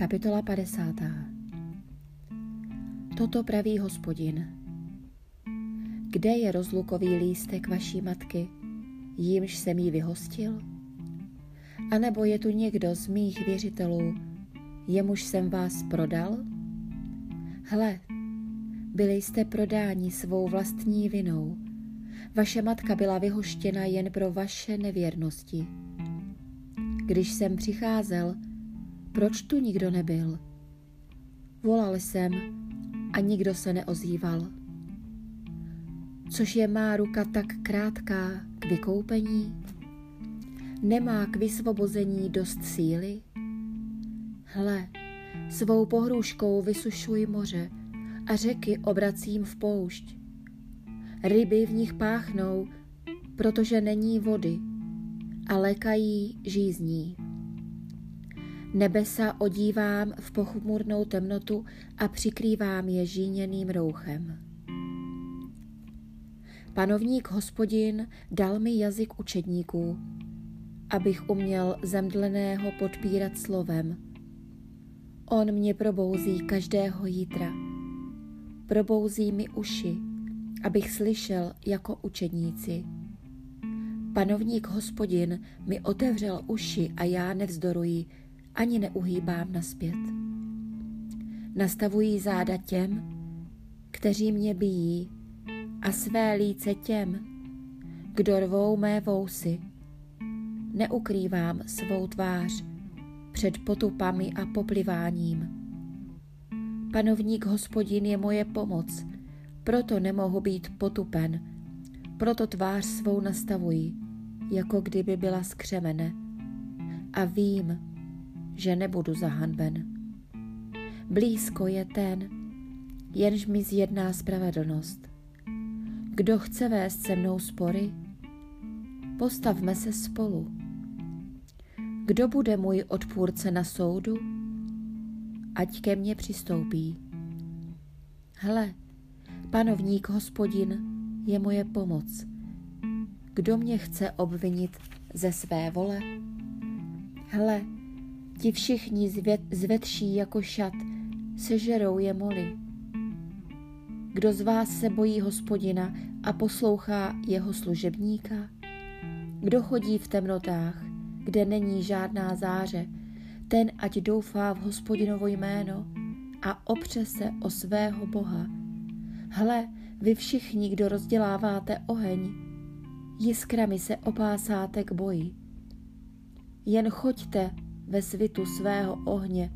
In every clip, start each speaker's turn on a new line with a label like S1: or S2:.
S1: Kapitola 50. Toto praví hospodin. Kde je rozlukový lístek vaší matky, jímž jsem jí vyhostil? A nebo je tu někdo z mých věřitelů, jemuž jsem vás prodal? Hle, byli jste prodáni svou vlastní vinou. Vaše matka byla vyhoštěna jen pro vaše nevěrnosti. Když jsem přicházel, proč tu nikdo nebyl? Volal jsem a nikdo se neozýval. Což je má ruka tak krátká k vykoupení? Nemá k vysvobození dost síly? Hle, svou pohrůžkou vysušuji moře a řeky obracím v poušť. Ryby v nich páchnou, protože není vody a lékají žízní. Nebesa odívám v pochmurnou temnotu a přikrývám je žíněným rouchem. Panovník hospodin dal mi jazyk učedníků, abych uměl zemdleného podpírat slovem. On mě probouzí každého jítra. Probouzí mi uši, abych slyšel jako učedníci. Panovník hospodin mi otevřel uši a já nevzdoruji, ani neuhýbám naspět. Nastavují záda těm, kteří mě bijí, a své líce těm, kdo rvou mé vousy. Neukrývám svou tvář před potupami a popliváním. Panovník hospodin je moje pomoc, proto nemohu být potupen, proto tvář svou nastavuji, jako kdyby byla skřemene. A vím, že nebudu zahanben. Blízko je ten, jenž mi zjedná spravedlnost. Kdo chce vést se mnou spory? Postavme se spolu. Kdo bude můj odpůrce na soudu? Ať ke mně přistoupí. Hle, panovník hospodin je moje pomoc. Kdo mě chce obvinit ze své vole? Hle, Ti všichni zvět, zvetší jako šat, sežerou je moli. Kdo z vás se bojí hospodina a poslouchá jeho služebníka? Kdo chodí v temnotách, kde není žádná záře, ten ať doufá v hospodinovo jméno a opře se o svého Boha. Hle, vy všichni, kdo rozděláváte oheň, jiskrami se opásáte k boji. Jen choďte ve svitu svého ohně,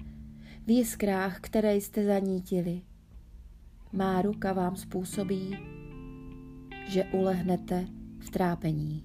S1: v jiskrách, které jste zanítili. Má ruka vám způsobí, že ulehnete v trápení.